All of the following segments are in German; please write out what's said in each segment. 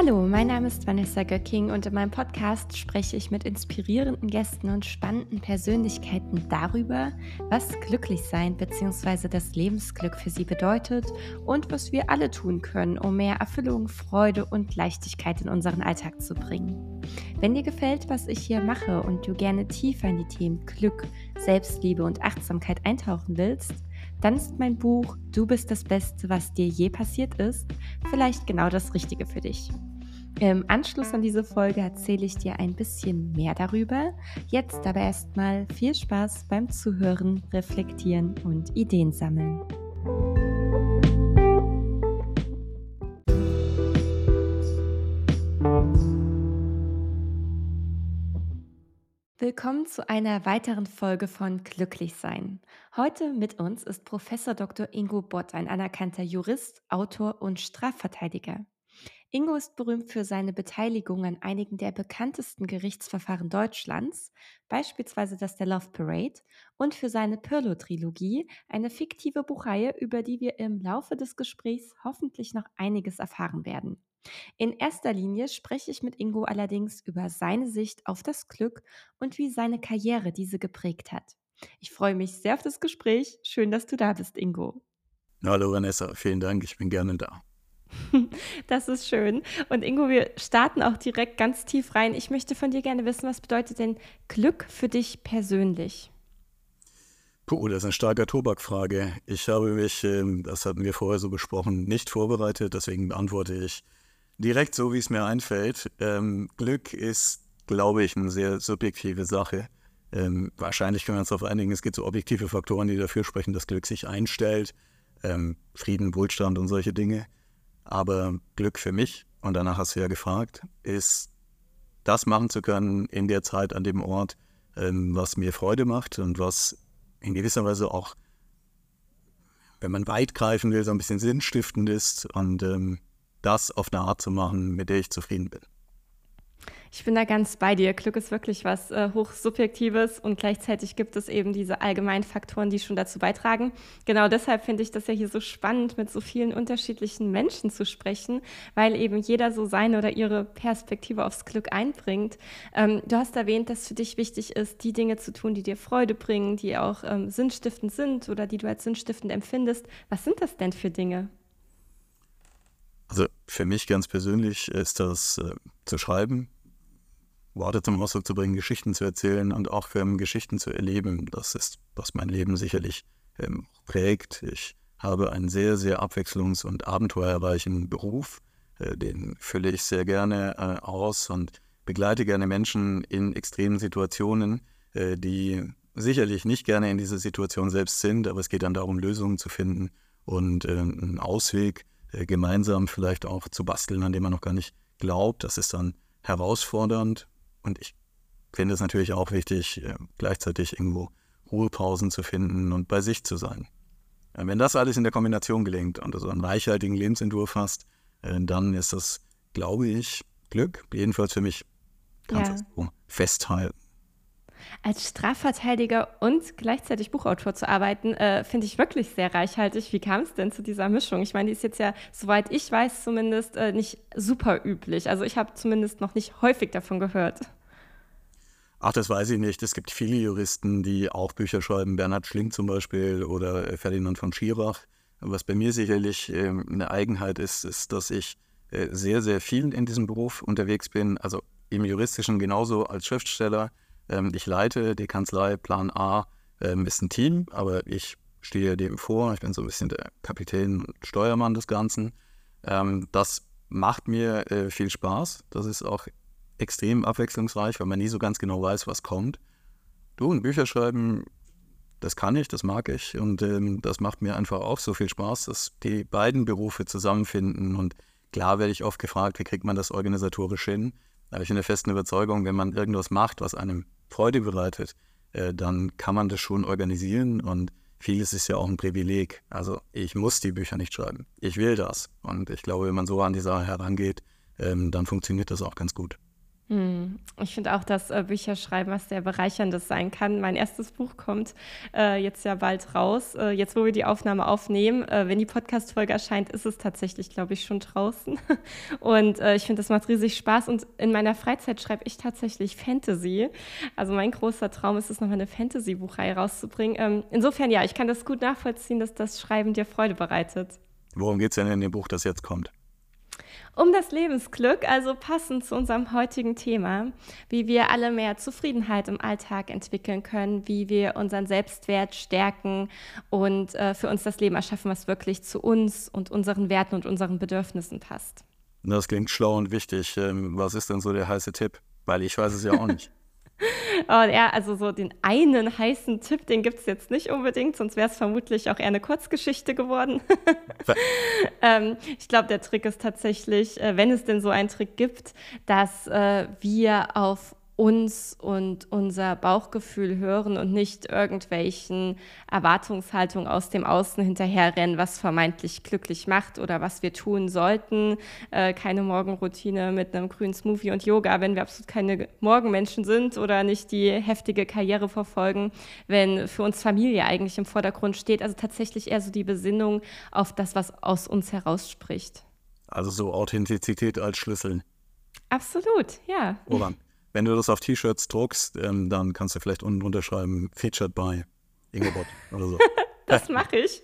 Hallo, mein Name ist Vanessa Göcking und in meinem Podcast spreche ich mit inspirierenden Gästen und spannenden Persönlichkeiten darüber, was Glücklichsein bzw. das Lebensglück für sie bedeutet und was wir alle tun können, um mehr Erfüllung, Freude und Leichtigkeit in unseren Alltag zu bringen. Wenn dir gefällt, was ich hier mache und du gerne tiefer in die Themen Glück, Selbstliebe und Achtsamkeit eintauchen willst, dann ist mein Buch Du bist das Beste, was dir je passiert ist, vielleicht genau das Richtige für dich. Im Anschluss an diese Folge erzähle ich dir ein bisschen mehr darüber. Jetzt aber erstmal viel Spaß beim Zuhören, Reflektieren und Ideen sammeln. Willkommen zu einer weiteren Folge von Glücklich sein. Heute mit uns ist Professor Dr. Ingo Bott, ein anerkannter Jurist, Autor und Strafverteidiger. Ingo ist berühmt für seine Beteiligung an einigen der bekanntesten Gerichtsverfahren Deutschlands, beispielsweise das der Love Parade, und für seine Pirlo-Trilogie, eine fiktive Buchreihe, über die wir im Laufe des Gesprächs hoffentlich noch einiges erfahren werden. In erster Linie spreche ich mit Ingo allerdings über seine Sicht auf das Glück und wie seine Karriere diese geprägt hat. Ich freue mich sehr auf das Gespräch. Schön, dass du da bist, Ingo. Hallo Vanessa, vielen Dank, ich bin gerne da. Das ist schön. Und Ingo, wir starten auch direkt ganz tief rein. Ich möchte von dir gerne wissen, was bedeutet denn Glück für dich persönlich? Puh, das ist eine starke Tobakfrage. Ich habe mich, ähm, das hatten wir vorher so besprochen, nicht vorbereitet, deswegen beantworte ich direkt so, wie es mir einfällt. Ähm, Glück ist, glaube ich, eine sehr subjektive Sache. Ähm, wahrscheinlich können wir uns darauf einigen, es gibt so objektive Faktoren, die dafür sprechen, dass Glück sich einstellt. Frieden, Wohlstand und solche Dinge. Aber Glück für mich, und danach hast du ja gefragt, ist das machen zu können in der Zeit an dem Ort, ähm, was mir Freude macht und was in gewisser Weise auch, wenn man weit greifen will, so ein bisschen sinnstiftend ist und ähm, das auf eine Art zu machen, mit der ich zufrieden bin. Ich bin da ganz bei dir. Glück ist wirklich was äh, Hochsubjektives und gleichzeitig gibt es eben diese allgemeinen Faktoren, die schon dazu beitragen. Genau deshalb finde ich das ja hier so spannend, mit so vielen unterschiedlichen Menschen zu sprechen, weil eben jeder so seine oder ihre Perspektive aufs Glück einbringt. Ähm, du hast erwähnt, dass für dich wichtig ist, die Dinge zu tun, die dir Freude bringen, die auch ähm, sinnstiftend sind oder die du als sinnstiftend empfindest. Was sind das denn für Dinge? Also für mich ganz persönlich ist das äh, zu schreiben, Worte zum Ausdruck zu bringen, Geschichten zu erzählen und auch ähm, Geschichten zu erleben. Das ist, was mein Leben sicherlich ähm, prägt. Ich habe einen sehr, sehr abwechslungs- und abenteuerreichen Beruf. Äh, den fülle ich sehr gerne äh, aus und begleite gerne Menschen in extremen Situationen, äh, die sicherlich nicht gerne in dieser Situation selbst sind, aber es geht dann darum, Lösungen zu finden und äh, einen Ausweg äh, gemeinsam vielleicht auch zu basteln, an dem man noch gar nicht glaubt. Das ist dann herausfordernd, und ich finde es natürlich auch wichtig, äh, gleichzeitig irgendwo Ruhepausen zu finden und bei sich zu sein. Wenn das alles in der Kombination gelingt und du so einen reichhaltigen Lebensentwurf hast, äh, dann ist das, glaube ich, Glück, jedenfalls für mich, kannst ja. du festhalten. Als Strafverteidiger und gleichzeitig Buchautor zu arbeiten, äh, finde ich wirklich sehr reichhaltig. Wie kam es denn zu dieser Mischung? Ich meine, die ist jetzt ja, soweit ich weiß, zumindest äh, nicht super üblich. Also ich habe zumindest noch nicht häufig davon gehört. Ach, das weiß ich nicht. Es gibt viele Juristen, die auch Bücher schreiben, Bernhard Schling zum Beispiel oder Ferdinand von Schirach. Was bei mir sicherlich äh, eine Eigenheit ist, ist, dass ich äh, sehr, sehr viel in diesem Beruf unterwegs bin. Also im Juristischen genauso als Schriftsteller. Ähm, ich leite die Kanzlei Plan A, ähm, ist ein Team, aber ich stehe dem vor. Ich bin so ein bisschen der Kapitän und Steuermann des Ganzen. Ähm, das macht mir äh, viel Spaß. Das ist auch extrem abwechslungsreich, weil man nie so ganz genau weiß, was kommt. Du, ein Bücher schreiben, das kann ich, das mag ich und ähm, das macht mir einfach auch so viel Spaß, dass die beiden Berufe zusammenfinden. Und klar werde ich oft gefragt, wie kriegt man das organisatorisch hin? Da habe ich eine feste Überzeugung, wenn man irgendwas macht, was einem Freude bereitet, äh, dann kann man das schon organisieren und vieles ist ja auch ein Privileg. Also ich muss die Bücher nicht schreiben. Ich will das. Und ich glaube, wenn man so an die Sache herangeht, ähm, dann funktioniert das auch ganz gut. Hm. Ich finde auch, dass äh, Bücherschreiben was sehr bereicherndes sein kann. Mein erstes Buch kommt äh, jetzt ja bald raus. Äh, jetzt, wo wir die Aufnahme aufnehmen, äh, wenn die Podcast-Folge erscheint, ist es tatsächlich, glaube ich, schon draußen. Und äh, ich finde, das macht riesig Spaß. Und in meiner Freizeit schreibe ich tatsächlich Fantasy. Also mein großer Traum ist es, nochmal eine Fantasy-Buchreihe rauszubringen. Ähm, insofern, ja, ich kann das gut nachvollziehen, dass das Schreiben dir Freude bereitet. Worum geht es denn in dem Buch, das jetzt kommt? Um das Lebensglück, also passend zu unserem heutigen Thema, wie wir alle mehr Zufriedenheit im Alltag entwickeln können, wie wir unseren Selbstwert stärken und äh, für uns das Leben erschaffen, was wirklich zu uns und unseren Werten und unseren Bedürfnissen passt. Das klingt schlau und wichtig. Ähm, was ist denn so der heiße Tipp? Weil ich weiß es ja auch nicht. Oh, ja, also so den einen heißen Tipp, den gibt es jetzt nicht unbedingt, sonst wäre es vermutlich auch eher eine Kurzgeschichte geworden. ähm, ich glaube, der Trick ist tatsächlich, äh, wenn es denn so einen Trick gibt, dass äh, wir auf uns und unser Bauchgefühl hören und nicht irgendwelchen Erwartungshaltungen aus dem Außen hinterherrennen, was vermeintlich glücklich macht oder was wir tun sollten. Äh, keine Morgenroutine mit einem grünen Smoothie und Yoga, wenn wir absolut keine Morgenmenschen sind oder nicht die heftige Karriere verfolgen, wenn für uns Familie eigentlich im Vordergrund steht. Also tatsächlich eher so die Besinnung auf das, was aus uns herausspricht. Also so Authentizität als Schlüssel. Absolut, ja. Woran? Wenn du das auf T-Shirts druckst, ähm, dann kannst du vielleicht unten drunter schreiben, featured by Ingobot oder so. das mache ich.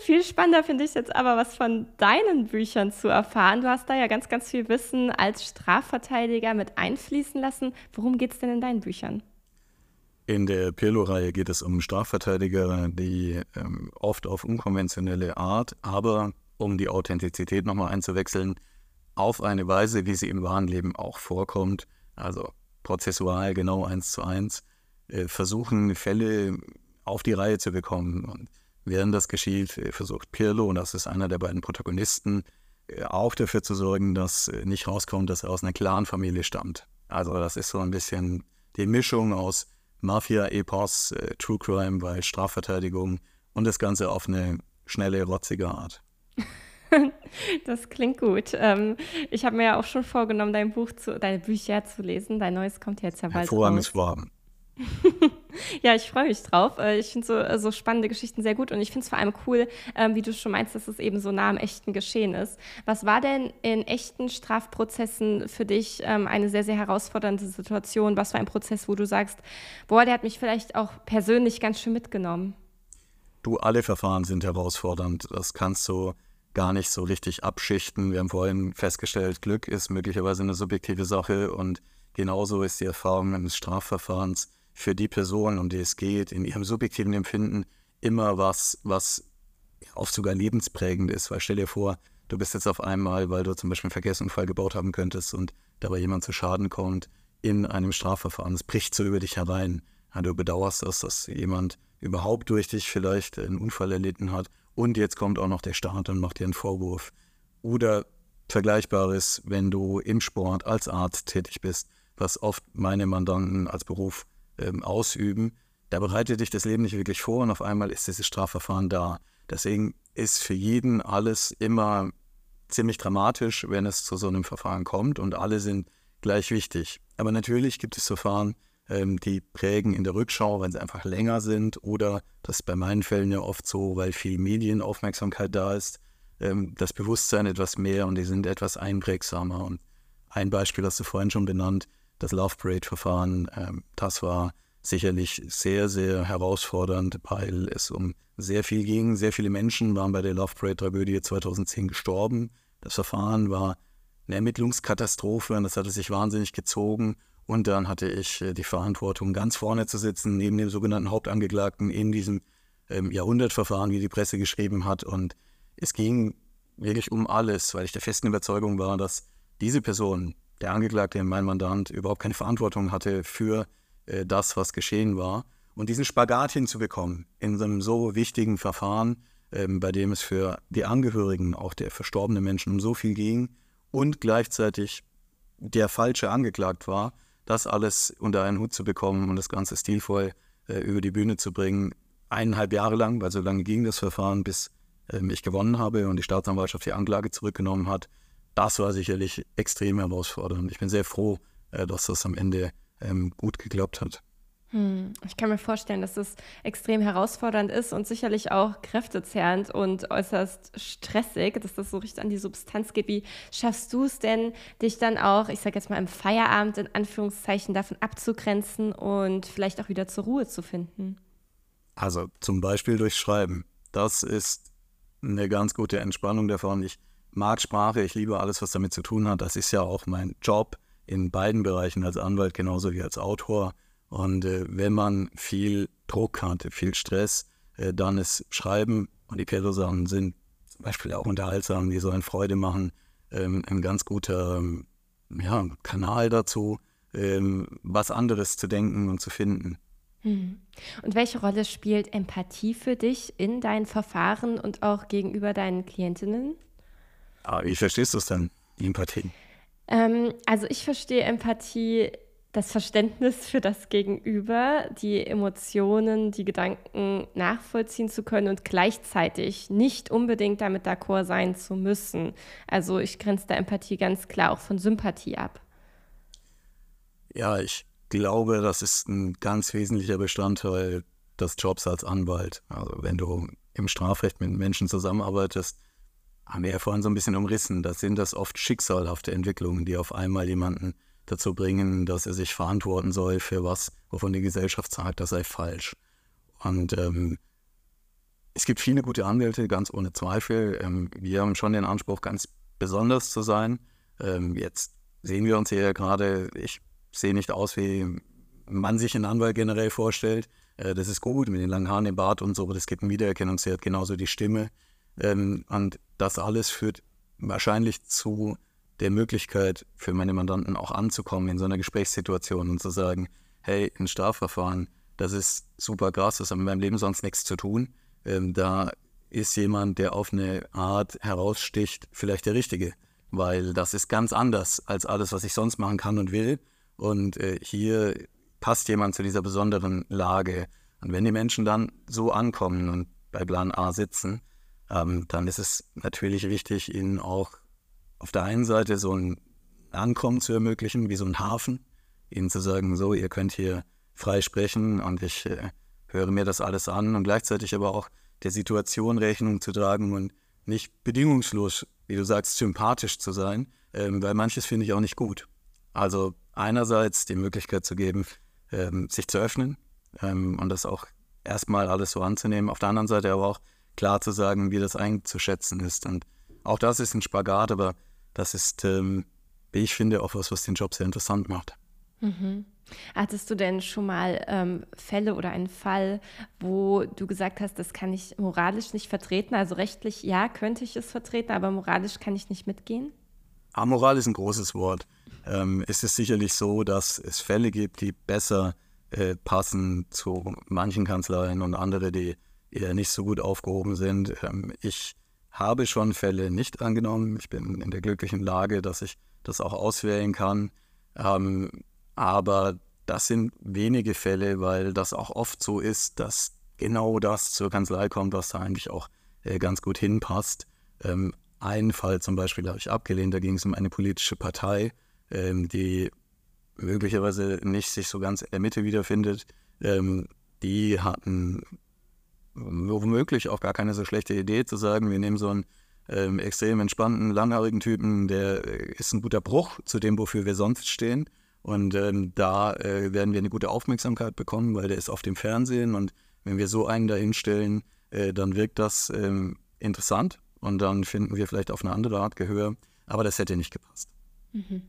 viel spannender finde ich jetzt aber, was von deinen Büchern zu erfahren. Du hast da ja ganz, ganz viel Wissen als Strafverteidiger mit einfließen lassen. Worum geht es denn in deinen Büchern? In der Pirlo-Reihe geht es um Strafverteidiger, die ähm, oft auf unkonventionelle Art, aber um die Authentizität nochmal einzuwechseln, auf eine Weise, wie sie im wahren Leben auch vorkommt, also prozessual genau eins zu eins, äh, versuchen Fälle auf die Reihe zu bekommen. Und während das geschieht, äh, versucht Pirlo, und das ist einer der beiden Protagonisten, äh, auch dafür zu sorgen, dass nicht rauskommt, dass er aus einer klaren Familie stammt. Also das ist so ein bisschen die Mischung aus Mafia-Epos, True Crime bei Strafverteidigung und das Ganze auf eine schnelle, rotzige Art. Das klingt gut. Ähm, ich habe mir ja auch schon vorgenommen, dein Buch zu, deine Bücher zu lesen. Dein neues kommt jetzt ja bald Hervorragendes Warm. ja, ich freue mich drauf. Äh, ich finde so, äh, so spannende Geschichten sehr gut und ich finde es vor allem cool, ähm, wie du schon meinst, dass es eben so nah am echten Geschehen ist. Was war denn in echten Strafprozessen für dich ähm, eine sehr, sehr herausfordernde Situation? Was war ein Prozess, wo du sagst, boah, der hat mich vielleicht auch persönlich ganz schön mitgenommen? Du, alle Verfahren sind herausfordernd. Das kannst du gar nicht so richtig abschichten. Wir haben vorhin festgestellt, Glück ist möglicherweise eine subjektive Sache und genauso ist die Erfahrung eines Strafverfahrens für die Person, um die es geht, in ihrem subjektiven Empfinden immer was, was oft sogar lebensprägend ist. Weil stell dir vor, du bist jetzt auf einmal, weil du zum Beispiel einen Verkehrsunfall gebaut haben könntest und dabei jemand zu Schaden kommt, in einem Strafverfahren. Es bricht so über dich herein. Ja, du bedauerst das, dass jemand überhaupt durch dich vielleicht einen Unfall erlitten hat und jetzt kommt auch noch der Staat und macht dir einen Vorwurf. Oder Vergleichbares, wenn du im Sport als Arzt tätig bist, was oft meine Mandanten als Beruf ähm, ausüben. Da bereitet dich das Leben nicht wirklich vor und auf einmal ist dieses Strafverfahren da. Deswegen ist für jeden alles immer ziemlich dramatisch, wenn es zu so einem Verfahren kommt und alle sind gleich wichtig. Aber natürlich gibt es Verfahren, ähm, die prägen in der Rückschau, wenn sie einfach länger sind oder das ist bei meinen Fällen ja oft so, weil viel Medienaufmerksamkeit da ist, ähm, das Bewusstsein etwas mehr und die sind etwas einprägsamer. Und ein Beispiel hast du vorhin schon benannt, das Love Parade-Verfahren, ähm, das war sicherlich sehr, sehr herausfordernd, weil es um sehr viel ging. Sehr viele Menschen waren bei der Love Parade-Tragödie 2010 gestorben. Das Verfahren war eine Ermittlungskatastrophe und das hatte sich wahnsinnig gezogen. Und dann hatte ich äh, die Verantwortung, ganz vorne zu sitzen, neben dem sogenannten Hauptangeklagten in diesem ähm, Jahrhundertverfahren, wie die Presse geschrieben hat. Und es ging wirklich um alles, weil ich der festen Überzeugung war, dass diese Person, der Angeklagte, mein Mandant, überhaupt keine Verantwortung hatte für äh, das, was geschehen war. Und diesen Spagat hinzubekommen in einem so wichtigen Verfahren, ähm, bei dem es für die Angehörigen, auch der verstorbenen Menschen, um so viel ging und gleichzeitig der Falsche angeklagt war, das alles unter einen Hut zu bekommen und das Ganze stilvoll äh, über die Bühne zu bringen. Eineinhalb Jahre lang, weil so lange ging das Verfahren, bis ähm, ich gewonnen habe und die Staatsanwaltschaft die Anklage zurückgenommen hat. Das war sicherlich extrem herausfordernd. Ich bin sehr froh, äh, dass das am Ende ähm, gut geklappt hat. Hm. Ich kann mir vorstellen, dass es extrem herausfordernd ist und sicherlich auch kräftezehrend und äußerst stressig, dass das so richtig an die Substanz geht. Wie schaffst du es denn, dich dann auch, ich sage jetzt mal im Feierabend in Anführungszeichen davon abzugrenzen und vielleicht auch wieder zur Ruhe zu finden? Also zum Beispiel durch Schreiben. Das ist eine ganz gute Entspannung davon. Ich mag Sprache, ich liebe alles, was damit zu tun hat. Das ist ja auch mein Job in beiden Bereichen als Anwalt genauso wie als Autor. Und äh, wenn man viel Druck hat, viel Stress, äh, dann ist Schreiben und die Pelosachen sind zum Beispiel auch unterhaltsam, die sollen Freude machen, ähm, ein ganz guter ähm, ja, Kanal dazu, ähm, was anderes zu denken und zu finden. Hm. Und welche Rolle spielt Empathie für dich in deinen Verfahren und auch gegenüber deinen Klientinnen? Ah, wie verstehst du es denn, Empathie? Ähm, also ich verstehe Empathie das Verständnis für das Gegenüber, die Emotionen, die Gedanken nachvollziehen zu können und gleichzeitig nicht unbedingt damit d'accord sein zu müssen. Also ich grenze da Empathie ganz klar auch von Sympathie ab. Ja, ich glaube, das ist ein ganz wesentlicher Bestandteil des Jobs als Anwalt. Also wenn du im Strafrecht mit Menschen zusammenarbeitest, haben wir ja vorhin so ein bisschen umrissen, da sind das oft schicksalhafte Entwicklungen, die auf einmal jemanden dazu bringen, dass er sich verantworten soll für was, wovon die Gesellschaft sagt, das sei falsch. Und ähm, es gibt viele gute Anwälte, ganz ohne Zweifel. Ähm, wir haben schon den Anspruch, ganz besonders zu sein. Ähm, jetzt sehen wir uns hier gerade, ich sehe nicht aus, wie man sich einen Anwalt generell vorstellt. Äh, das ist gut, mit den langen Haaren im Bart und so, das gibt einen Wiedererkennungswert, genauso die Stimme. Ähm, und das alles führt wahrscheinlich zu der Möglichkeit für meine Mandanten auch anzukommen in so einer Gesprächssituation und zu sagen, hey, ein Strafverfahren, das ist super krass, das hat mit meinem Leben sonst nichts zu tun. Ähm, da ist jemand, der auf eine Art heraussticht, vielleicht der Richtige, weil das ist ganz anders als alles, was ich sonst machen kann und will. Und äh, hier passt jemand zu dieser besonderen Lage. Und wenn die Menschen dann so ankommen und bei Plan A sitzen, ähm, dann ist es natürlich wichtig, ihnen auch auf der einen Seite so ein Ankommen zu ermöglichen, wie so ein Hafen, ihnen zu sagen, so, ihr könnt hier frei sprechen und ich äh, höre mir das alles an und gleichzeitig aber auch der Situation Rechnung zu tragen und nicht bedingungslos, wie du sagst, sympathisch zu sein, ähm, weil manches finde ich auch nicht gut. Also einerseits die Möglichkeit zu geben, ähm, sich zu öffnen ähm, und das auch erstmal alles so anzunehmen, auf der anderen Seite aber auch klar zu sagen, wie das einzuschätzen ist. Und auch das ist ein Spagat, aber das ist, ähm, wie ich finde, auch was, was den Job sehr interessant macht. Mhm. Hattest du denn schon mal ähm, Fälle oder einen Fall, wo du gesagt hast, das kann ich moralisch nicht vertreten? Also rechtlich ja, könnte ich es vertreten, aber moralisch kann ich nicht mitgehen? Amoral ist ein großes Wort. Ähm, es ist sicherlich so, dass es Fälle gibt, die besser äh, passen zu manchen Kanzleien und andere, die eher nicht so gut aufgehoben sind. Ähm, ich habe schon Fälle nicht angenommen. Ich bin in der glücklichen Lage, dass ich das auch auswählen kann. Ähm, aber das sind wenige Fälle, weil das auch oft so ist, dass genau das zur Kanzlei kommt, was da eigentlich auch äh, ganz gut hinpasst. Ähm, einen Fall zum Beispiel habe ich abgelehnt, da ging es um eine politische Partei, ähm, die möglicherweise nicht sich so ganz in der Mitte wiederfindet. Ähm, die hatten womöglich auch gar keine so schlechte Idee zu sagen, wir nehmen so einen ähm, extrem entspannten, langhaarigen Typen, der äh, ist ein guter Bruch zu dem, wofür wir sonst stehen. Und ähm, da äh, werden wir eine gute Aufmerksamkeit bekommen, weil der ist auf dem Fernsehen und wenn wir so einen dahinstellen, äh, dann wirkt das ähm, interessant und dann finden wir vielleicht auf eine andere Art Gehör. Aber das hätte nicht gepasst. Mhm.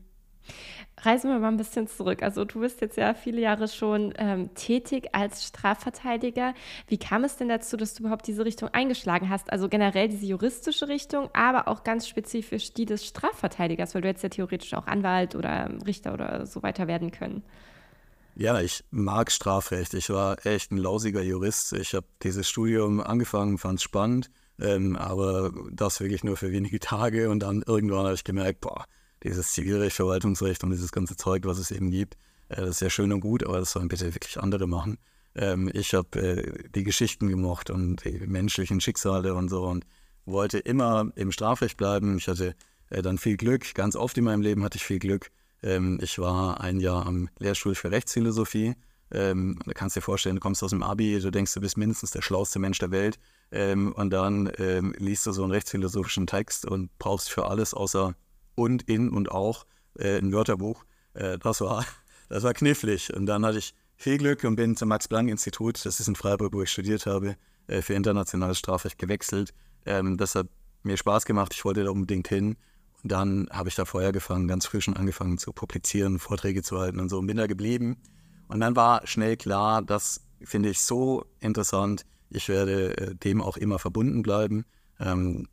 Reisen wir mal ein bisschen zurück. Also du bist jetzt ja viele Jahre schon ähm, tätig als Strafverteidiger. Wie kam es denn dazu, dass du überhaupt diese Richtung eingeschlagen hast? Also generell diese juristische Richtung, aber auch ganz spezifisch die des Strafverteidigers, weil du jetzt ja theoretisch auch Anwalt oder Richter oder so weiter werden können. Ja, ich mag Strafrecht. Ich war echt ein lausiger Jurist. Ich habe dieses Studium angefangen, fand es spannend, ähm, aber das wirklich nur für wenige Tage und dann irgendwann habe ich gemerkt, boah, dieses Zivilrecht, Verwaltungsrecht und dieses ganze Zeug, was es eben gibt. Äh, das ist ja schön und gut, aber das sollen bitte wirklich andere machen. Ähm, ich habe äh, die Geschichten gemocht und die menschlichen Schicksale und so und wollte immer im Strafrecht bleiben. Ich hatte äh, dann viel Glück, ganz oft in meinem Leben hatte ich viel Glück, Ähm, ich war ein Jahr am Lehrstuhl für Rechtsphilosophie. Ähm, da kannst du dir vorstellen, du kommst aus dem Abi, du denkst, du bist mindestens der schlauste Mensch der Welt. Ähm, und dann ähm, liest du so einen rechtsphilosophischen Text und brauchst für alles außer und, in und auch äh, ein Wörterbuch. Äh, das, war, das war knifflig. Und dann hatte ich viel Glück und bin zum Max-Planck-Institut, das ist in Freiburg, wo ich studiert habe, äh, für internationales Strafrecht gewechselt. Ähm, das hat mir Spaß gemacht, ich wollte da unbedingt hin. Und dann habe ich da vorher gefangen, ganz früh schon angefangen zu publizieren, Vorträge zu halten und so und bin da geblieben. Und dann war schnell klar, das finde ich so interessant, ich werde äh, dem auch immer verbunden bleiben. Ähm,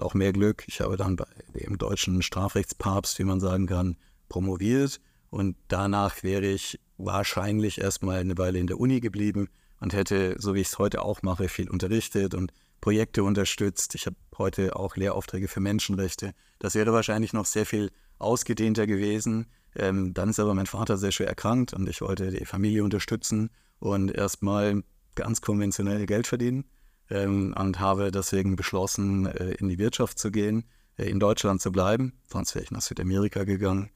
auch mehr Glück. Ich habe dann bei dem deutschen Strafrechtspapst, wie man sagen kann, promoviert. Und danach wäre ich wahrscheinlich erstmal eine Weile in der Uni geblieben und hätte, so wie ich es heute auch mache, viel unterrichtet und Projekte unterstützt. Ich habe heute auch Lehraufträge für Menschenrechte. Das wäre wahrscheinlich noch sehr viel ausgedehnter gewesen. Ähm, dann ist aber mein Vater sehr schwer erkrankt und ich wollte die Familie unterstützen und erstmal ganz konventionell Geld verdienen ähm, und habe deswegen beschlossen, äh, in die Wirtschaft zu gehen, äh, in Deutschland zu bleiben. Sonst wäre ich nach Südamerika gegangen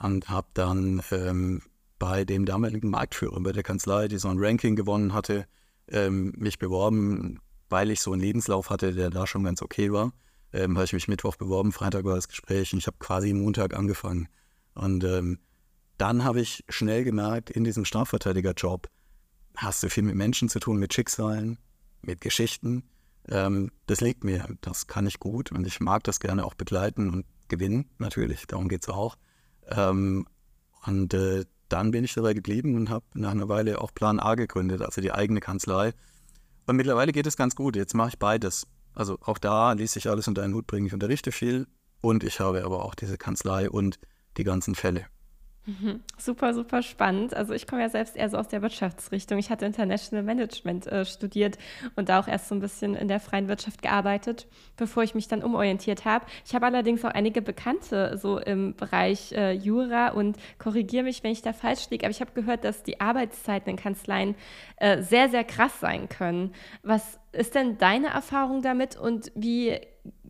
und habe dann ähm, bei dem damaligen Marktführer bei der Kanzlei, die so ein Ranking gewonnen hatte, ähm, mich beworben, weil ich so einen Lebenslauf hatte, der da schon ganz okay war. Ähm, habe ich mich Mittwoch beworben, Freitag war das Gespräch und ich habe quasi Montag angefangen. Und ähm, dann habe ich schnell gemerkt, in diesem Strafverteidigerjob hast du viel mit Menschen zu tun, mit Schicksalen, mit Geschichten. Ähm, das liegt mir, das kann ich gut und ich mag das gerne auch begleiten und gewinnen, natürlich, darum geht es auch. Ähm, und äh, dann bin ich dabei geblieben und habe nach einer Weile auch Plan A gegründet, also die eigene Kanzlei. Und mittlerweile geht es ganz gut. Jetzt mache ich beides. Also auch da ließ sich alles unter einen Hut bringen. Ich unterrichte viel und ich habe aber auch diese Kanzlei und die ganzen Fälle. Mhm. Super, super spannend. Also ich komme ja selbst eher so aus der Wirtschaftsrichtung. Ich hatte International Management äh, studiert und da auch erst so ein bisschen in der freien Wirtschaft gearbeitet, bevor ich mich dann umorientiert habe. Ich habe allerdings auch einige Bekannte so im Bereich äh, Jura und korrigiere mich, wenn ich da falsch liege. Aber ich habe gehört, dass die Arbeitszeiten in Kanzleien äh, sehr, sehr krass sein können. Was ist denn deine Erfahrung damit und wie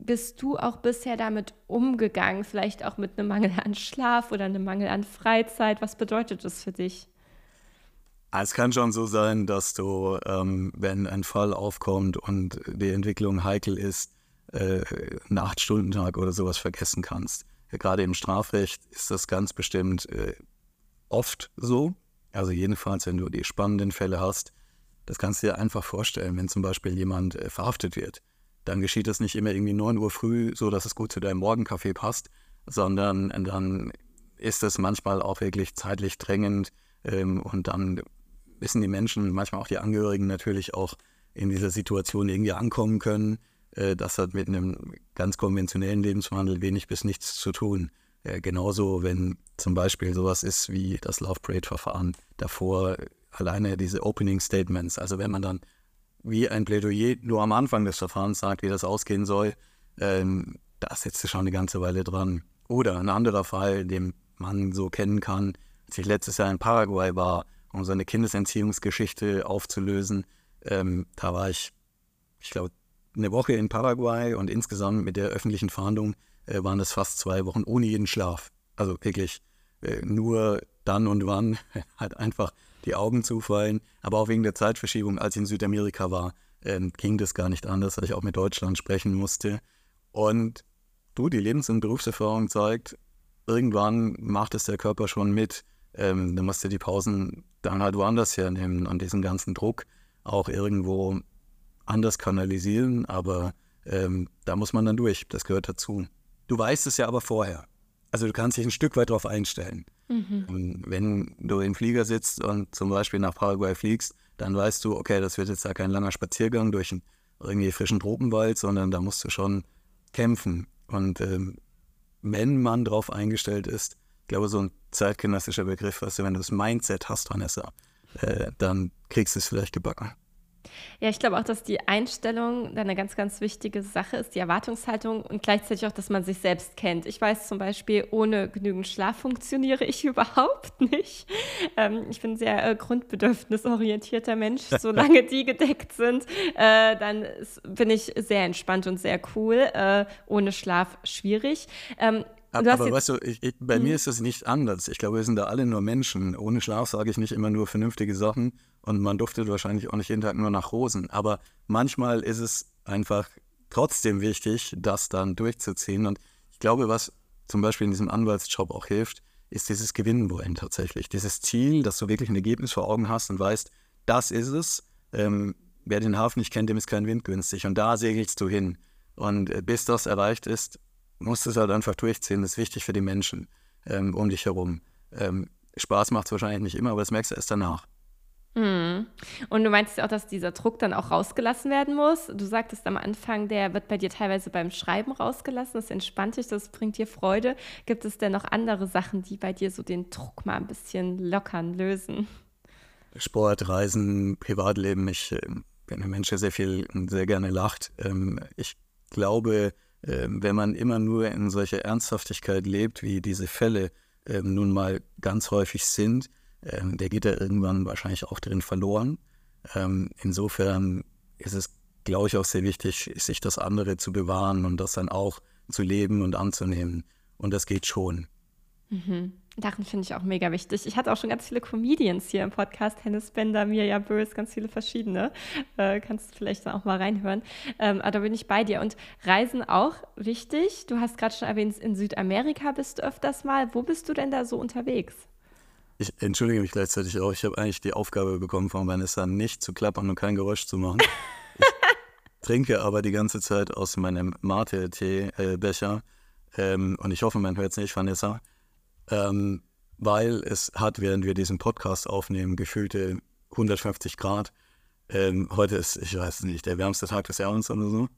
bist du auch bisher damit umgegangen? Vielleicht auch mit einem Mangel an Schlaf oder einem Mangel an Freizeit? Was bedeutet das für dich? Es kann schon so sein, dass du, ähm, wenn ein Fall aufkommt und die Entwicklung heikel ist, äh, einen Acht-Stunden-Tag oder sowas vergessen kannst. Gerade im Strafrecht ist das ganz bestimmt äh, oft so. Also jedenfalls, wenn du die spannenden Fälle hast, das kannst du dir einfach vorstellen, wenn zum Beispiel jemand äh, verhaftet wird dann geschieht das nicht immer irgendwie 9 Uhr früh, so dass es gut zu deinem Morgenkaffee passt, sondern dann ist es manchmal auch wirklich zeitlich drängend ähm, und dann wissen die Menschen, manchmal auch die Angehörigen natürlich auch in dieser Situation irgendwie ankommen können. Äh, das hat mit einem ganz konventionellen Lebenswandel wenig bis nichts zu tun. Äh, genauso, wenn zum Beispiel sowas ist wie das Love Parade-Verfahren davor, alleine diese Opening Statements, also wenn man dann wie ein Plädoyer nur am Anfang des Verfahrens sagt, wie das ausgehen soll, ähm, da sitzt du schon eine ganze Weile dran. Oder ein anderer Fall, den man so kennen kann, als ich letztes Jahr in Paraguay war, um so eine Kindesentziehungsgeschichte aufzulösen, ähm, da war ich, ich glaube, eine Woche in Paraguay und insgesamt mit der öffentlichen Fahndung äh, waren es fast zwei Wochen ohne jeden Schlaf. Also wirklich äh, nur dann und wann halt einfach die Augen zufallen. Aber auch wegen der Zeitverschiebung, als ich in Südamerika war, äh, ging das gar nicht anders, dass ich auch mit Deutschland sprechen musste. Und du, die Lebens- und Berufserfahrung zeigt, irgendwann macht es der Körper schon mit. Ähm, dann musst du die Pausen dann halt woanders hernehmen und diesen ganzen Druck auch irgendwo anders kanalisieren. Aber ähm, da muss man dann durch. Das gehört dazu. Du weißt es ja aber vorher. Also du kannst dich ein Stück weit darauf einstellen. Mhm. Wenn du im Flieger sitzt und zum Beispiel nach Paraguay fliegst, dann weißt du, okay, das wird jetzt ja kein langer Spaziergang durch einen irgendwie frischen Tropenwald, sondern da musst du schon kämpfen. Und ähm, wenn man darauf eingestellt ist, ich glaube, so ein zeitgenössischer Begriff, weißt du, wenn du das Mindset hast, Vanessa, äh, dann kriegst du es vielleicht gebacken. Ja, ich glaube auch, dass die Einstellung eine ganz, ganz wichtige Sache ist, die Erwartungshaltung und gleichzeitig auch, dass man sich selbst kennt. Ich weiß zum Beispiel, ohne genügend Schlaf funktioniere ich überhaupt nicht. Ähm, ich bin ein sehr äh, grundbedürfnisorientierter Mensch. Solange die gedeckt sind, äh, dann ist, bin ich sehr entspannt und sehr cool. Äh, ohne Schlaf schwierig. Ähm, aber, aber weißt du, ich, ich, bei hm. mir ist das nicht anders. Ich glaube, wir sind da alle nur Menschen. Ohne Schlaf sage ich nicht immer nur vernünftige Sachen und man duftet wahrscheinlich auch nicht jeden Tag nur nach Rosen. Aber manchmal ist es einfach trotzdem wichtig, das dann durchzuziehen. Und ich glaube, was zum Beispiel in diesem Anwaltsjob auch hilft, ist dieses Gewinnen wollen tatsächlich. Dieses Ziel, dass du wirklich ein Ergebnis vor Augen hast und weißt, das ist es. Ähm, wer den Hafen nicht kennt, dem ist kein Wind günstig. Und da segelst du hin. Und äh, bis das erreicht ist, musst du es halt einfach durchziehen. Das ist wichtig für die Menschen ähm, um dich herum. Ähm, Spaß macht es wahrscheinlich nicht immer, aber das merkst du erst danach. Mhm. Und du meinst ja auch, dass dieser Druck dann auch rausgelassen werden muss. Du sagtest am Anfang, der wird bei dir teilweise beim Schreiben rausgelassen. Das entspannt dich, das bringt dir Freude. Gibt es denn noch andere Sachen, die bei dir so den Druck mal ein bisschen lockern, lösen? Sport, Reisen, Privatleben. Ich äh, bin ein Mensch, der sehr viel und sehr gerne lacht. Ähm, ich glaube, wenn man immer nur in solcher Ernsthaftigkeit lebt, wie diese Fälle äh, nun mal ganz häufig sind, ähm, der geht ja irgendwann wahrscheinlich auch drin verloren. Ähm, insofern ist es, glaube ich, auch sehr wichtig, sich das andere zu bewahren und das dann auch zu leben und anzunehmen. Und das geht schon. Mhm. Lachen finde ich auch mega wichtig. Ich hatte auch schon ganz viele Comedians hier im Podcast. Hennes Bender, Mirja Bös, ganz viele verschiedene. Äh, kannst du vielleicht dann auch mal reinhören. Ähm, aber da bin ich bei dir. Und Reisen auch wichtig. Du hast gerade schon erwähnt, in Südamerika bist du öfters mal. Wo bist du denn da so unterwegs? Ich entschuldige mich gleichzeitig auch. Ich habe eigentlich die Aufgabe bekommen von Vanessa, nicht zu klappern und kein Geräusch zu machen. ich trinke aber die ganze Zeit aus meinem Mate-Tee-Becher. Ähm, und ich hoffe, man hört es nicht, Vanessa. Ähm, weil es hat, während wir diesen Podcast aufnehmen, gefühlte 150 Grad. Ähm, heute ist, ich weiß nicht, der wärmste Tag des Jahres oder so.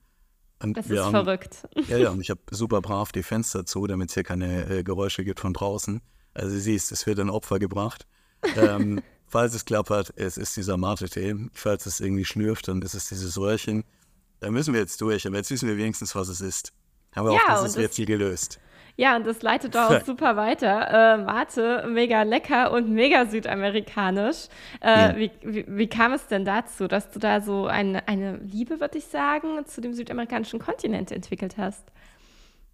Und das ist haben, verrückt. Ja, ja, und ich habe super brav die Fenster zu, damit es hier keine äh, Geräusche gibt von draußen. Also du siehst, es wird ein Opfer gebracht. ähm, falls es klappert, es ist dieser Mate-Tee. Falls es irgendwie schlürft, dann ist es dieses Röhrchen. Da müssen wir jetzt durch, aber jetzt wissen wir wenigstens, was es ist. Haben wir ja, auch jetzt hier gelöst. Ja, und das leitet auch super weiter. Äh, Mate, mega lecker und mega südamerikanisch. Äh, ja. wie, wie, wie, kam es denn dazu, dass du da so eine, eine Liebe, würde ich sagen, zu dem südamerikanischen Kontinent entwickelt hast?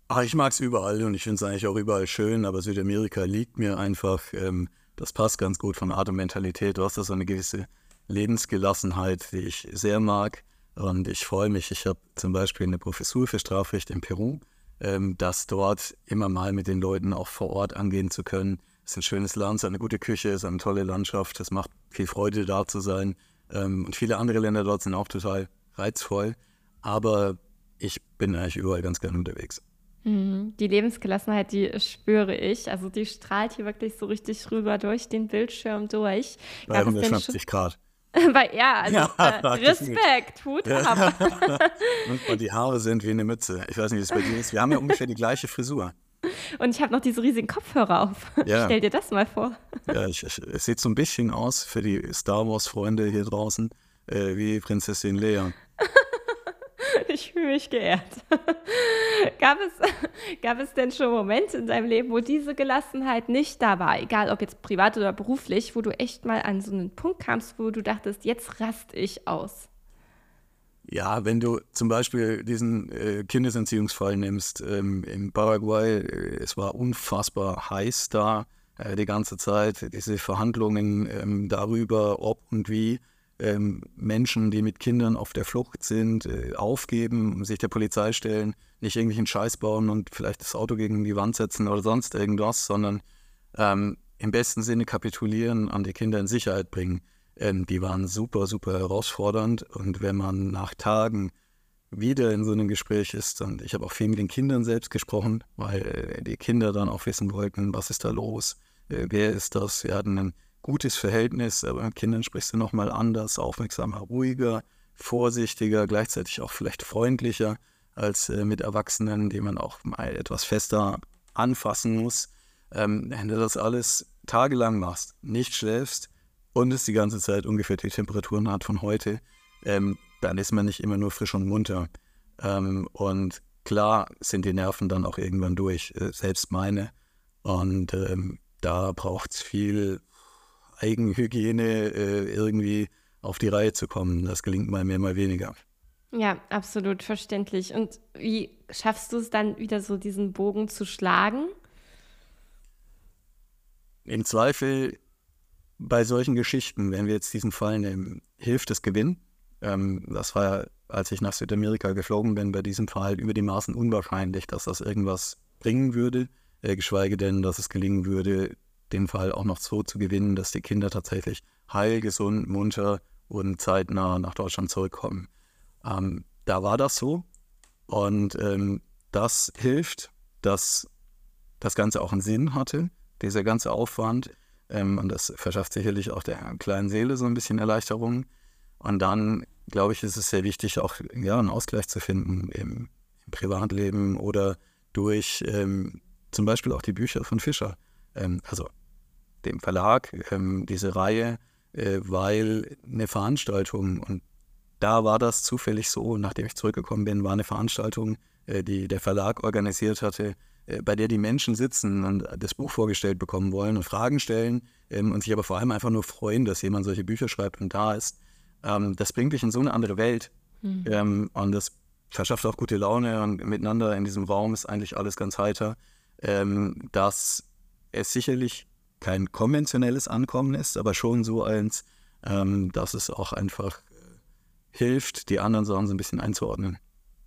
Ach, ich mag es überall und ich finde es eigentlich auch überall schön, aber Südamerika liegt mir einfach, ähm, das passt ganz gut von Art und Mentalität. Du hast da so eine gewisse Lebensgelassenheit, die ich sehr mag. Und ich freue mich, ich habe zum Beispiel eine Professur für Strafrecht in Peru, ähm, das dort immer mal mit den Leuten auch vor Ort angehen zu können. Es ist ein schönes Land, es ist eine gute Küche, es ist eine tolle Landschaft, es macht viel Freude, da zu sein. Ähm, und viele andere Länder dort sind auch total reizvoll. Aber ich bin eigentlich überall ganz gerne unterwegs. Mhm. Die Lebensgelassenheit, die spüre ich. Also die strahlt hier wirklich so richtig rüber durch den Bildschirm durch. Bei 150 Grad. Weil, ja, also ja, äh, Respekt, Hut ab. und die Haare sind wie eine Mütze. Ich weiß nicht, wie es bei dir ist. Wir haben ja ungefähr die gleiche Frisur. Und ich habe noch diese riesigen Kopfhörer auf. Ja. Stell dir das mal vor. Ja, ich, ich, es sieht so ein bisschen aus für die Star Wars-Freunde hier draußen äh, wie Prinzessin Leia. Ich fühle mich geehrt. gab, es, gab es denn schon Momente in deinem Leben, wo diese Gelassenheit nicht da war, egal ob jetzt privat oder beruflich, wo du echt mal an so einen Punkt kamst, wo du dachtest, jetzt rast ich aus? Ja, wenn du zum Beispiel diesen äh, Kindesentziehungsfall nimmst ähm, in Paraguay, äh, es war unfassbar heiß da äh, die ganze Zeit, diese Verhandlungen ähm, darüber, ob und wie ähm, Menschen, die mit Kindern auf der Flucht sind, äh, aufgeben, sich der Polizei stellen, nicht irgendwelchen Scheiß bauen und vielleicht das Auto gegen die Wand setzen oder sonst irgendwas, sondern ähm, im besten Sinne kapitulieren, an die Kinder in Sicherheit bringen. Ähm, die waren super, super herausfordernd und wenn man nach Tagen wieder in so einem Gespräch ist, und ich habe auch viel mit den Kindern selbst gesprochen, weil äh, die Kinder dann auch wissen wollten, was ist da los, äh, wer ist das, wir hatten einen gutes Verhältnis, aber mit Kindern sprichst du nochmal anders, aufmerksamer, ruhiger, vorsichtiger, gleichzeitig auch vielleicht freundlicher als äh, mit Erwachsenen, die man auch mal etwas fester anfassen muss. Ähm, wenn du das alles tagelang machst, nicht schläfst und es die ganze Zeit ungefähr die Temperaturen hat von heute, ähm, dann ist man nicht immer nur frisch und munter. Ähm, und klar sind die Nerven dann auch irgendwann durch, äh, selbst meine. Und ähm, da braucht es viel Eigenhygiene äh, irgendwie auf die Reihe zu kommen. Das gelingt mal mehr, mal weniger. Ja, absolut verständlich. Und wie schaffst du es dann wieder so, diesen Bogen zu schlagen? Im Zweifel bei solchen Geschichten, wenn wir jetzt diesen Fall nehmen, hilft es Gewinn. Ähm, das war ja, als ich nach Südamerika geflogen bin, bei diesem Fall über die Maßen unwahrscheinlich, dass das irgendwas bringen würde, äh, geschweige denn, dass es gelingen würde, den Fall auch noch so zu gewinnen, dass die Kinder tatsächlich heil, gesund, munter und zeitnah nach Deutschland zurückkommen. Ähm, da war das so und ähm, das hilft, dass das Ganze auch einen Sinn hatte, dieser ganze Aufwand. Ähm, und das verschafft sicherlich auch der kleinen Seele so ein bisschen Erleichterung. Und dann, glaube ich, ist es sehr wichtig, auch ja, einen Ausgleich zu finden im, im Privatleben oder durch ähm, zum Beispiel auch die Bücher von Fischer, ähm, also dem Verlag, ähm, diese Reihe, äh, weil eine Veranstaltung, und da war das zufällig so, nachdem ich zurückgekommen bin, war eine Veranstaltung, äh, die der Verlag organisiert hatte, äh, bei der die Menschen sitzen und das Buch vorgestellt bekommen wollen und Fragen stellen ähm, und sich aber vor allem einfach nur freuen, dass jemand solche Bücher schreibt und da ist. Ähm, das bringt dich in so eine andere Welt mhm. und das verschafft auch gute Laune und miteinander in diesem Raum ist eigentlich alles ganz heiter, ähm, dass es sicherlich kein konventionelles Ankommen ist, aber schon so eins, ähm, dass es auch einfach äh, hilft, die anderen Sachen so ein bisschen einzuordnen.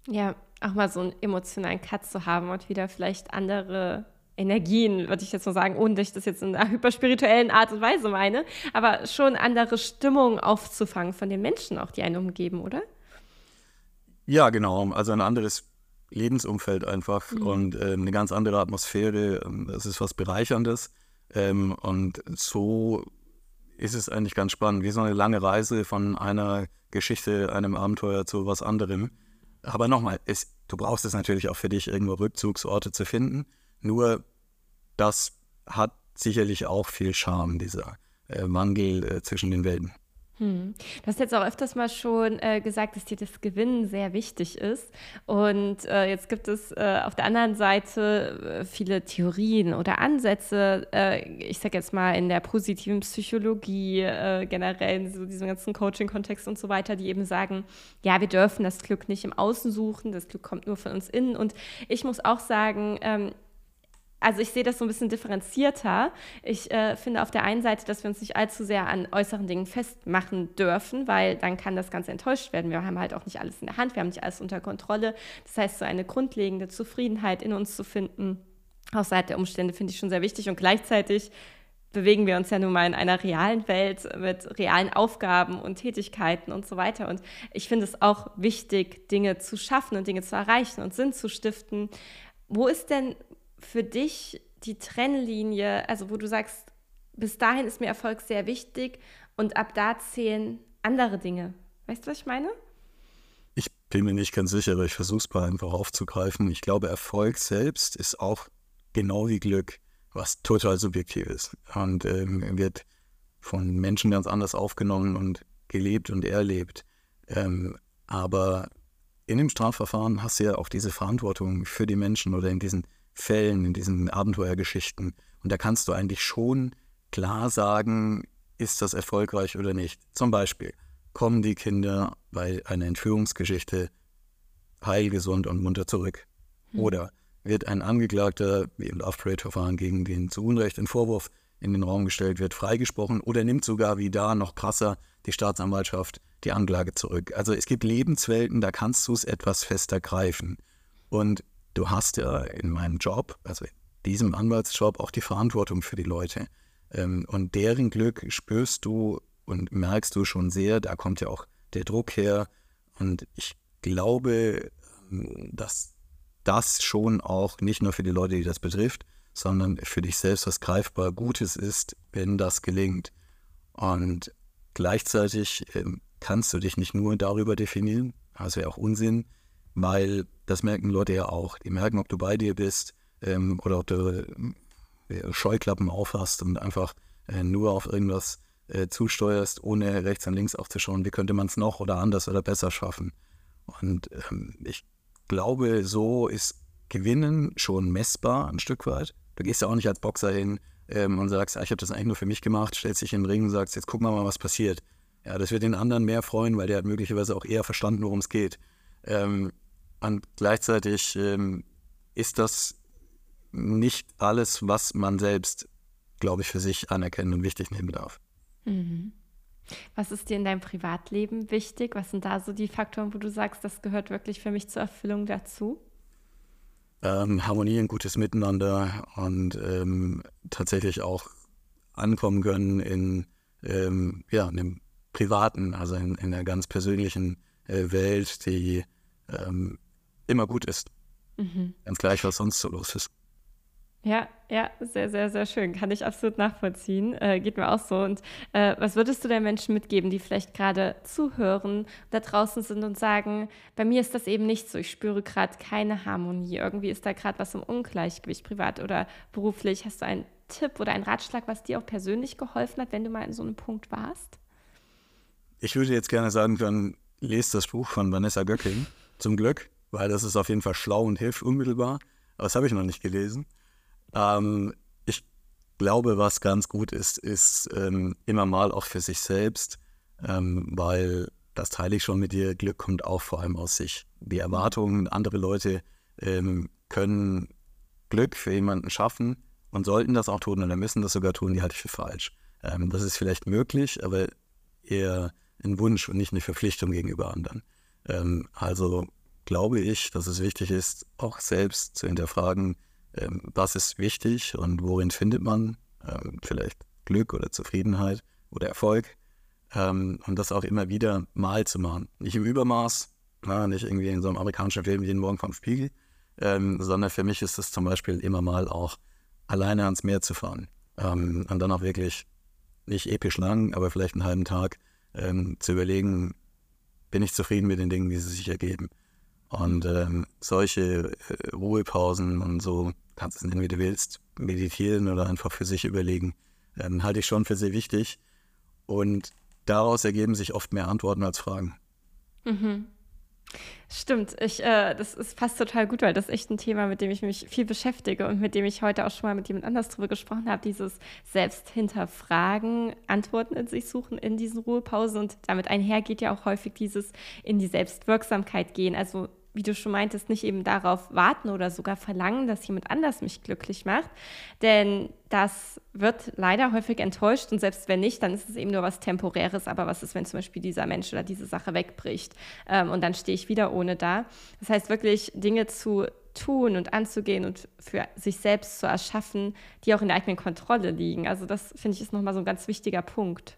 Ja, auch mal so einen emotionalen Cut zu haben und wieder vielleicht andere Energien, würde ich jetzt mal sagen, ohne dass ich das jetzt in einer hyperspirituellen Art und Weise meine, aber schon andere Stimmung aufzufangen von den Menschen auch, die einen umgeben, oder? Ja, genau. Also ein anderes Lebensumfeld einfach mhm. und äh, eine ganz andere Atmosphäre. Das ist was Bereicherndes. Ähm, und so ist es eigentlich ganz spannend, wie so eine lange Reise von einer Geschichte, einem Abenteuer zu was anderem. Aber nochmal, du brauchst es natürlich auch für dich, irgendwo Rückzugsorte zu finden. Nur das hat sicherlich auch viel Charme, dieser äh, Wandel äh, zwischen den Welten. Hm. Du hast jetzt auch öfters mal schon äh, gesagt, dass dir das Gewinnen sehr wichtig ist. Und äh, jetzt gibt es äh, auf der anderen Seite äh, viele Theorien oder Ansätze, äh, ich sage jetzt mal in der positiven Psychologie, äh, generell in so diesem ganzen Coaching-Kontext und so weiter, die eben sagen, ja, wir dürfen das Glück nicht im Außen suchen, das Glück kommt nur von uns innen. Und ich muss auch sagen, ähm, also ich sehe das so ein bisschen differenzierter. Ich äh, finde auf der einen Seite, dass wir uns nicht allzu sehr an äußeren Dingen festmachen dürfen, weil dann kann das Ganze enttäuscht werden. Wir haben halt auch nicht alles in der Hand, wir haben nicht alles unter Kontrolle. Das heißt, so eine grundlegende Zufriedenheit in uns zu finden, außerhalb der Umstände, finde ich schon sehr wichtig. Und gleichzeitig bewegen wir uns ja nun mal in einer realen Welt mit realen Aufgaben und Tätigkeiten und so weiter. Und ich finde es auch wichtig, Dinge zu schaffen und Dinge zu erreichen und Sinn zu stiften. Wo ist denn für dich die Trennlinie, also wo du sagst, bis dahin ist mir Erfolg sehr wichtig und ab da zählen andere Dinge? Weißt du, was ich meine? Ich bin mir nicht ganz sicher, aber ich versuche es mal einfach aufzugreifen. Ich glaube, Erfolg selbst ist auch genau wie Glück, was total subjektiv ist und ähm, wird von Menschen ganz anders aufgenommen und gelebt und erlebt. Ähm, aber in dem Strafverfahren hast du ja auch diese Verantwortung für die Menschen oder in diesen Fällen, in diesen Abenteuergeschichten. Und da kannst du eigentlich schon klar sagen, ist das erfolgreich oder nicht. Zum Beispiel, kommen die Kinder bei einer Entführungsgeschichte heil, gesund und munter zurück? Hm. Oder wird ein Angeklagter, wie im Love Parade-Verfahren, gegen den zu Unrecht ein Vorwurf in den Raum gestellt wird, freigesprochen oder nimmt sogar wie da noch krasser die Staatsanwaltschaft die Anklage zurück. Also es gibt Lebenswelten, da kannst du es etwas fester greifen. Und du hast ja in meinem Job, also in diesem Anwaltsjob, auch die Verantwortung für die Leute. Ähm, und deren Glück spürst du und merkst du schon sehr, da kommt ja auch der Druck her. Und ich glaube, ähm, dass das schon auch nicht nur für die Leute, die das betrifft, sondern für dich selbst was greifbar Gutes ist, wenn das gelingt. Und gleichzeitig ähm, kannst du dich nicht nur darüber definieren, also ja auch Unsinn, weil das merken Leute ja auch. Die merken, ob du bei dir bist ähm, oder ob du äh, Scheuklappen aufhast und einfach äh, nur auf irgendwas äh, zusteuerst, ohne rechts und links aufzuschauen, wie könnte man es noch oder anders oder besser schaffen. Und ähm, ich glaube, so ist Gewinnen schon messbar ein Stück weit. Du gehst ja auch nicht als Boxer hin ähm, und sagst, ah, ich habe das eigentlich nur für mich gemacht, stellst dich in den Ring und sagst, jetzt gucken wir mal, was passiert. Ja, das wird den anderen mehr freuen, weil der hat möglicherweise auch eher verstanden, worum es geht. Ähm, und gleichzeitig ähm, ist das nicht alles, was man selbst, glaube ich, für sich anerkennen und wichtig nehmen darf. Mhm. Was ist dir in deinem Privatleben wichtig? Was sind da so die Faktoren, wo du sagst, das gehört wirklich für mich zur Erfüllung dazu? Ähm, Harmonie, ein gutes Miteinander und ähm, tatsächlich auch ankommen können in ähm, ja, einem privaten, also in, in einer ganz persönlichen Welt, die ähm, immer gut ist. Mhm. Ganz gleich, was sonst so los ist. Ja, ja, sehr, sehr, sehr schön. Kann ich absolut nachvollziehen. Äh, geht mir auch so. Und äh, was würdest du den Menschen mitgeben, die vielleicht gerade zuhören, da draußen sind und sagen, bei mir ist das eben nicht so. Ich spüre gerade keine Harmonie. Irgendwie ist da gerade was im Ungleichgewicht, privat oder beruflich. Hast du einen Tipp oder einen Ratschlag, was dir auch persönlich geholfen hat, wenn du mal in so einem Punkt warst? Ich würde jetzt gerne sagen können, lest das Buch von Vanessa Göcking, zum Glück, weil das ist auf jeden Fall schlau und hilft unmittelbar. Aber das habe ich noch nicht gelesen. Ähm, ich glaube, was ganz gut ist, ist ähm, immer mal auch für sich selbst, ähm, weil das teile ich schon mit dir. Glück kommt auch vor allem aus sich. Die Erwartungen, andere Leute ähm, können Glück für jemanden schaffen und sollten das auch tun oder müssen das sogar tun, die halte ich für falsch. Ähm, das ist vielleicht möglich, aber eher ein Wunsch und nicht eine Verpflichtung gegenüber anderen. Ähm, also glaube ich, dass es wichtig ist, auch selbst zu hinterfragen, ähm, was ist wichtig und worin findet man ähm, vielleicht Glück oder Zufriedenheit oder Erfolg. Ähm, und das auch immer wieder mal zu machen. Nicht im Übermaß, na, nicht irgendwie in so einem amerikanischen Film jeden Morgen vom Spiegel, ähm, sondern für mich ist es zum Beispiel immer mal auch alleine ans Meer zu fahren. Ähm, und dann auch wirklich nicht episch lang, aber vielleicht einen halben Tag ähm, zu überlegen, bin ich zufrieden mit den Dingen, die sie sich ergeben. Und ähm, solche äh, Ruhepausen und so, kannst du es nennen, wie du willst, meditieren oder einfach für sich überlegen, ähm, halte ich schon für sehr wichtig. Und daraus ergeben sich oft mehr Antworten als Fragen. Mhm. Stimmt, ich, äh, das ist fast total gut, weil das ist echt ein Thema, mit dem ich mich viel beschäftige und mit dem ich heute auch schon mal mit jemand anders drüber gesprochen habe, dieses Selbsthinterfragen, Antworten in sich suchen in diesen Ruhepausen. Und damit einhergeht ja auch häufig dieses in die Selbstwirksamkeit gehen, also wie du schon meintest, nicht eben darauf warten oder sogar verlangen, dass jemand anders mich glücklich macht. Denn das wird leider häufig enttäuscht und selbst wenn nicht, dann ist es eben nur was Temporäres. Aber was ist, wenn zum Beispiel dieser Mensch oder diese Sache wegbricht ähm, und dann stehe ich wieder ohne da? Das heißt wirklich Dinge zu tun und anzugehen und für sich selbst zu erschaffen, die auch in der eigenen Kontrolle liegen. Also das finde ich ist nochmal so ein ganz wichtiger Punkt.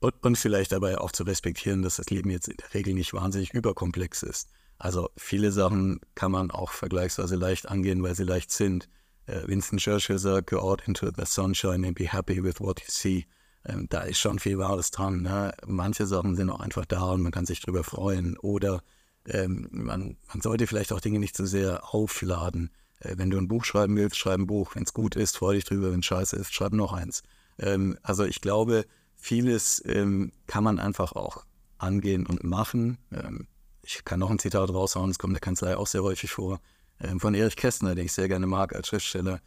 Und, und vielleicht dabei auch zu respektieren, dass das Leben jetzt in der Regel nicht wahnsinnig überkomplex ist. Also viele Sachen kann man auch vergleichsweise leicht angehen, weil sie leicht sind. Äh, Winston Churchill sagt, go out into the sunshine and be happy with what you see. Ähm, da ist schon viel Wahres dran. Ne? Manche Sachen sind auch einfach da und man kann sich drüber freuen. Oder ähm, man, man, sollte vielleicht auch Dinge nicht zu so sehr aufladen. Äh, wenn du ein Buch schreiben willst, schreib ein Buch. Wenn es gut ist, freu dich drüber. Wenn es scheiße ist, schreib noch eins. Ähm, also ich glaube, vieles ähm, kann man einfach auch angehen und machen. Ähm, ich kann noch ein Zitat raushauen, es kommt in der Kanzlei auch sehr häufig vor, äh, von Erich Kästner, den ich sehr gerne mag als Schriftsteller.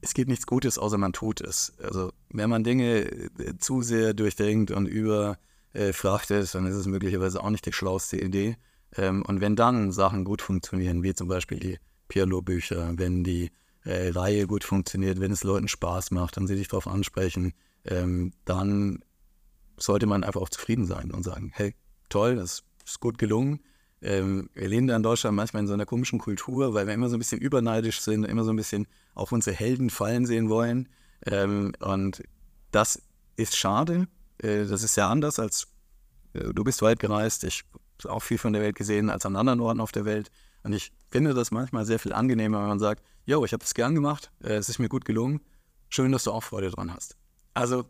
Es gibt nichts Gutes, außer man tut es. Also wenn man Dinge äh, zu sehr durchdenkt und überfrachtet, dann ist es möglicherweise auch nicht die schlauste Idee. Ähm, und wenn dann Sachen gut funktionieren, wie zum Beispiel die Pirlo-Bücher, wenn die äh, Reihe gut funktioniert, wenn es Leuten Spaß macht, dann sie dich darauf ansprechen, ähm, dann sollte man einfach auch zufrieden sein und sagen, hey, toll, das ist gut gelungen. Ähm, wir leben da in Deutschland manchmal in so einer komischen Kultur, weil wir immer so ein bisschen überneidisch sind, immer so ein bisschen auf unsere Helden fallen sehen wollen. Ähm, und das ist schade. Äh, das ist sehr anders als äh, du bist weit gereist. Ich habe auch viel von der Welt gesehen als an anderen Orten auf der Welt. Und ich finde das manchmal sehr viel angenehmer, wenn man sagt, yo, ich habe das gern gemacht, äh, es ist mir gut gelungen. Schön, dass du auch Freude dran hast. Also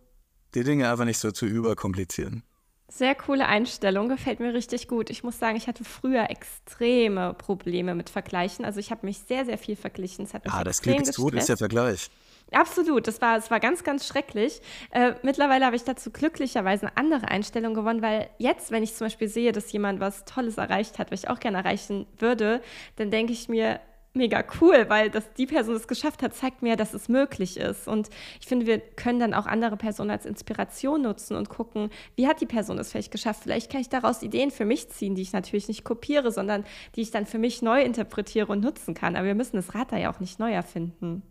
die Dinge einfach nicht so zu überkomplizieren. Sehr coole Einstellung, gefällt mir richtig gut. Ich muss sagen, ich hatte früher extreme Probleme mit Vergleichen. Also ich habe mich sehr, sehr viel verglichen. Es ah, das Glück ist gut, ist der Vergleich. Absolut, das war, das war ganz, ganz schrecklich. Äh, mittlerweile habe ich dazu glücklicherweise eine andere Einstellung gewonnen, weil jetzt, wenn ich zum Beispiel sehe, dass jemand was Tolles erreicht hat, was ich auch gerne erreichen würde, dann denke ich mir, mega cool, weil dass die Person es geschafft hat, zeigt mir, dass es möglich ist. Und ich finde, wir können dann auch andere Personen als Inspiration nutzen und gucken, wie hat die Person es vielleicht geschafft. Vielleicht kann ich daraus Ideen für mich ziehen, die ich natürlich nicht kopiere, sondern die ich dann für mich neu interpretiere und nutzen kann. Aber wir müssen das Rad da ja auch nicht neu erfinden.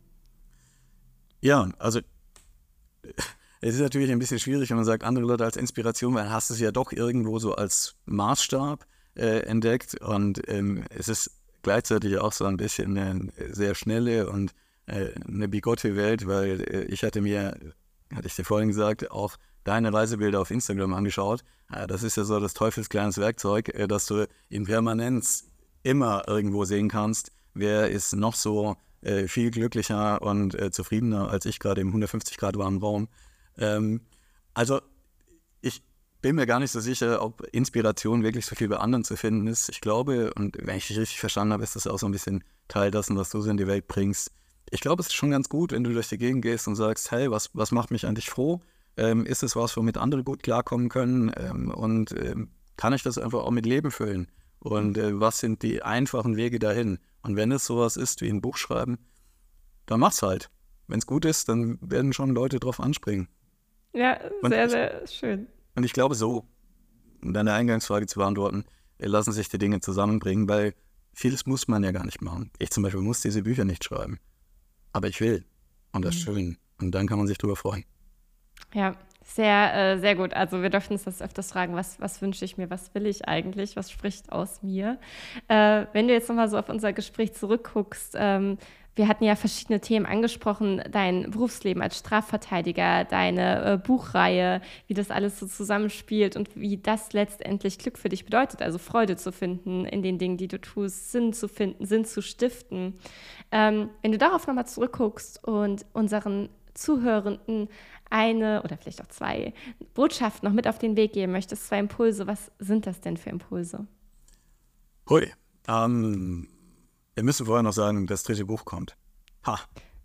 Ja, also es ist natürlich ein bisschen schwierig, wenn man sagt, andere Leute als Inspiration, weil dann hast du es ja doch irgendwo so als Maßstab äh, entdeckt und ähm, es ist gleichzeitig auch so ein bisschen eine sehr schnelle und äh, eine bigotte Welt, weil äh, ich hatte mir, hatte ich dir vorhin gesagt, auch deine Reisebilder auf Instagram angeschaut. das ist ja so das teufelskleines Werkzeug, äh, dass du in Permanenz immer irgendwo sehen kannst, wer ist noch so viel glücklicher und zufriedener als ich gerade im 150 Grad warmen Raum. Ähm, also bin mir gar nicht so sicher, ob Inspiration wirklich so viel bei anderen zu finden ist. Ich glaube, und wenn ich dich richtig verstanden habe, ist das auch so ein bisschen Teil dessen, was du so in die Welt bringst. Ich glaube, es ist schon ganz gut, wenn du durch die Gegend gehst und sagst, hey, was, was macht mich eigentlich froh? Ähm, ist es was, womit andere gut klarkommen können? Ähm, und ähm, kann ich das einfach auch mit Leben füllen? Und äh, was sind die einfachen Wege dahin? Und wenn es sowas ist wie ein Buch schreiben, dann mach's halt. Wenn es gut ist, dann werden schon Leute drauf anspringen. Ja, sehr, sehr schön. Und ich glaube so, um deine Eingangsfrage zu beantworten, lassen sich die Dinge zusammenbringen, weil vieles muss man ja gar nicht machen. Ich zum Beispiel muss diese Bücher nicht schreiben. Aber ich will. Und das ist mhm. schön. Und dann kann man sich drüber freuen. Ja, sehr, äh, sehr gut. Also wir dürfen uns das öfters fragen, was, was wünsche ich mir, was will ich eigentlich, was spricht aus mir. Äh, wenn du jetzt nochmal so auf unser Gespräch zurückguckst, ähm, wir hatten ja verschiedene Themen angesprochen, dein Berufsleben als Strafverteidiger, deine äh, Buchreihe, wie das alles so zusammenspielt und wie das letztendlich Glück für dich bedeutet, also Freude zu finden in den Dingen, die du tust, Sinn zu finden, Sinn zu stiften. Ähm, wenn du darauf nochmal zurückguckst und unseren Zuhörenden eine oder vielleicht auch zwei Botschaften noch mit auf den Weg geben möchtest, zwei Impulse, was sind das denn für Impulse? Hui, ähm, wir müssen vorher noch sagen, das dritte Buch kommt. Ha,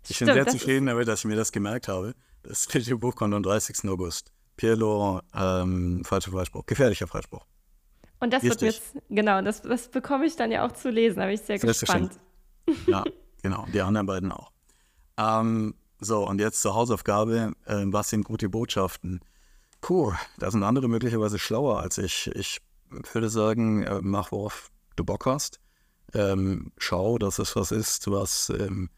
ich Stimmt, bin sehr zufrieden damit, dass ich mir das gemerkt habe. Das dritte Buch kommt am 30. August. Pierre ähm, falscher Freispruch, gefährlicher Freispruch. Und das Richtig. wird jetzt, genau, das, das bekomme ich dann ja auch zu lesen, da bin ich sehr gespannt. Ja, genau, die anderen beiden auch. Ähm, so, und jetzt zur Hausaufgabe. Äh, was sind gute Botschaften? Puh, da sind andere möglicherweise schlauer als ich. Ich würde sagen, äh, mach, worauf du Bock hast ähm, schau, dass es was ist, was ähm,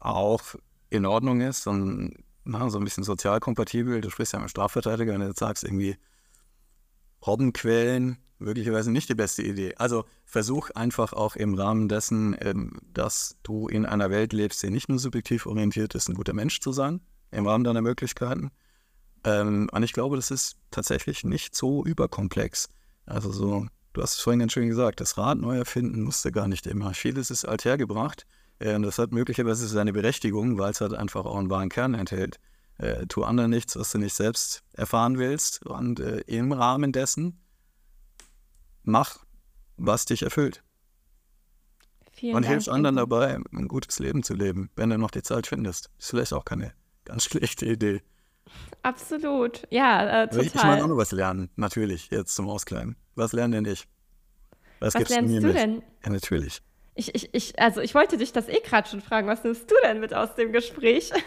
auch in Ordnung ist und na, so ein bisschen sozial kompatibel. Du sprichst ja mit Strafverteidiger und du sagst irgendwie, Robbenquellen, möglicherweise nicht die beste Idee. Also versuch einfach auch im Rahmen dessen, ähm, dass du in einer Welt lebst, die nicht nur subjektiv orientiert ist, ein guter Mensch zu sein, im Rahmen deiner Möglichkeiten. Ähm, und ich glaube, das ist tatsächlich nicht so überkomplex. Also so Du hast es vorhin ganz schön gesagt, das Rad neu erfinden musste gar nicht immer. Vieles ist althergebracht äh, und das hat möglicherweise seine Berechtigung, weil es halt einfach auch einen wahren Kern enthält. Äh, tu anderen nichts, was du nicht selbst erfahren willst und äh, im Rahmen dessen mach, was dich erfüllt. Vielen und hilfst anderen dabei, ein gutes Leben zu leben, wenn du noch die Zeit findest. Ist vielleicht auch keine ganz schlechte Idee. Absolut, ja, äh, total. Ich meine auch noch was lernen, natürlich, jetzt zum Auskleiden. Was lerne denn ich? Was, was lernst du, du denn? Ja, natürlich. Ich, ich, ich, also ich wollte dich das eh gerade schon fragen. Was nimmst du denn mit aus dem Gespräch?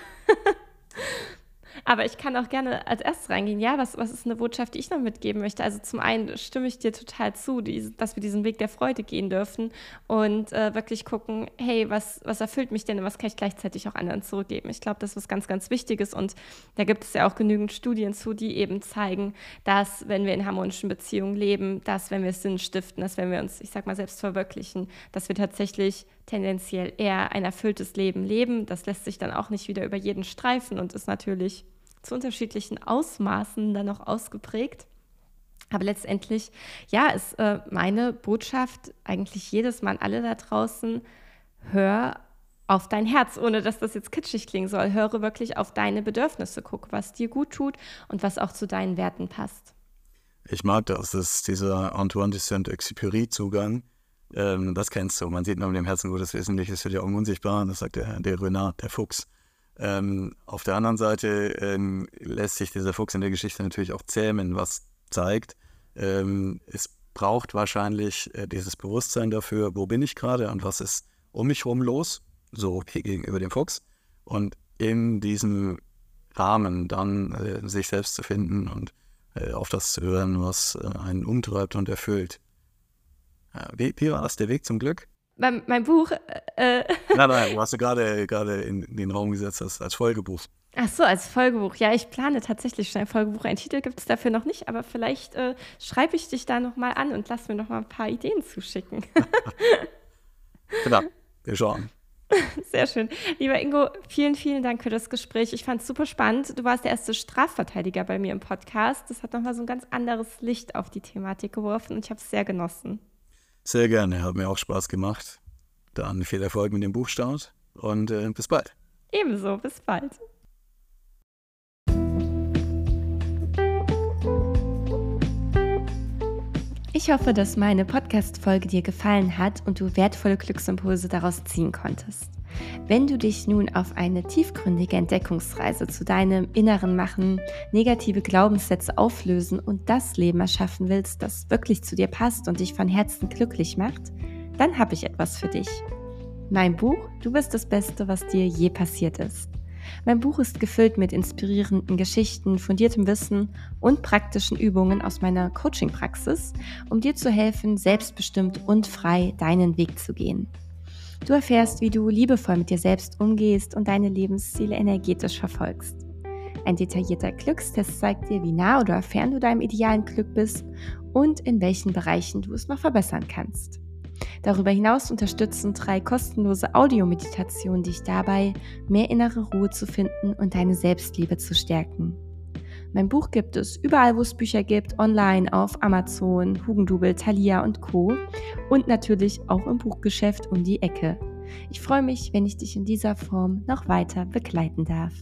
Aber ich kann auch gerne als erstes reingehen. Ja, was, was ist eine Botschaft, die ich noch mitgeben möchte? Also zum einen stimme ich dir total zu, die, dass wir diesen Weg der Freude gehen dürfen und äh, wirklich gucken, hey, was, was erfüllt mich denn und was kann ich gleichzeitig auch anderen zurückgeben? Ich glaube, das ist was ganz, ganz Wichtiges und da gibt es ja auch genügend Studien zu, die eben zeigen, dass wenn wir in harmonischen Beziehungen leben, dass wenn wir Sinn stiften, dass wenn wir uns, ich sag mal, selbst verwirklichen, dass wir tatsächlich tendenziell eher ein erfülltes Leben leben. Das lässt sich dann auch nicht wieder über jeden streifen und ist natürlich zu unterschiedlichen Ausmaßen dann noch ausgeprägt. Aber letztendlich, ja, ist äh, meine Botschaft eigentlich jedes Mal an alle da draußen, hör auf dein Herz, ohne dass das jetzt kitschig klingen soll. Höre wirklich auf deine Bedürfnisse, guck, was dir gut tut und was auch zu deinen Werten passt. Ich mag das, das ist dieser Antoine de Saint-Exupéry-Zugang. Ähm, das kennst du. Man sieht nur mit dem Herzen Gottes Wesentliches wird ja auch unsichtbar. Das sagt der, der Renard, der Fuchs. Ähm, auf der anderen Seite ähm, lässt sich dieser Fuchs in der Geschichte natürlich auch zähmen, was zeigt, ähm, es braucht wahrscheinlich äh, dieses Bewusstsein dafür, wo bin ich gerade und was ist um mich herum los, so gegenüber dem Fuchs. Und in diesem Rahmen dann äh, sich selbst zu finden und äh, auf das zu hören, was äh, einen umtreibt und erfüllt. Ja, wie, wie, war das der Weg zum Glück? Mein, mein Buch. Äh, nein, nein, du hast du gerade, gerade in, in den Raum gesetzt als, als Folgebuch. Ach so, als Folgebuch. Ja, ich plane tatsächlich schon ein Folgebuch. Ein Titel gibt es dafür noch nicht, aber vielleicht äh, schreibe ich dich da nochmal an und lass mir nochmal ein paar Ideen zuschicken. genau, wir schauen. Sehr schön. Lieber Ingo, vielen, vielen Dank für das Gespräch. Ich fand es super spannend. Du warst der erste Strafverteidiger bei mir im Podcast. Das hat nochmal so ein ganz anderes Licht auf die Thematik geworfen und ich habe es sehr genossen. Sehr gerne, hat mir auch Spaß gemacht. Dann viel Erfolg mit dem Buchstart und äh, bis bald. Ebenso, bis bald. Ich hoffe, dass meine Podcast-Folge dir gefallen hat und du wertvolle Glücksimpulse daraus ziehen konntest. Wenn du dich nun auf eine tiefgründige Entdeckungsreise zu deinem Inneren machen, negative Glaubenssätze auflösen und das Leben erschaffen willst, das wirklich zu dir passt und dich von Herzen glücklich macht, dann habe ich etwas für dich. Mein Buch Du bist das Beste, was dir je passiert ist. Mein Buch ist gefüllt mit inspirierenden Geschichten, fundiertem Wissen und praktischen Übungen aus meiner Coaching-Praxis, um dir zu helfen, selbstbestimmt und frei deinen Weg zu gehen. Du erfährst, wie du liebevoll mit dir selbst umgehst und deine Lebensziele energetisch verfolgst. Ein detaillierter Glückstest zeigt dir, wie nah oder fern du deinem idealen Glück bist und in welchen Bereichen du es noch verbessern kannst. Darüber hinaus unterstützen drei kostenlose Audiomeditationen dich dabei, mehr innere Ruhe zu finden und deine Selbstliebe zu stärken. Mein Buch gibt es überall, wo es Bücher gibt, online auf Amazon, Hugendubel, Thalia und Co. Und natürlich auch im Buchgeschäft um die Ecke. Ich freue mich, wenn ich dich in dieser Form noch weiter begleiten darf.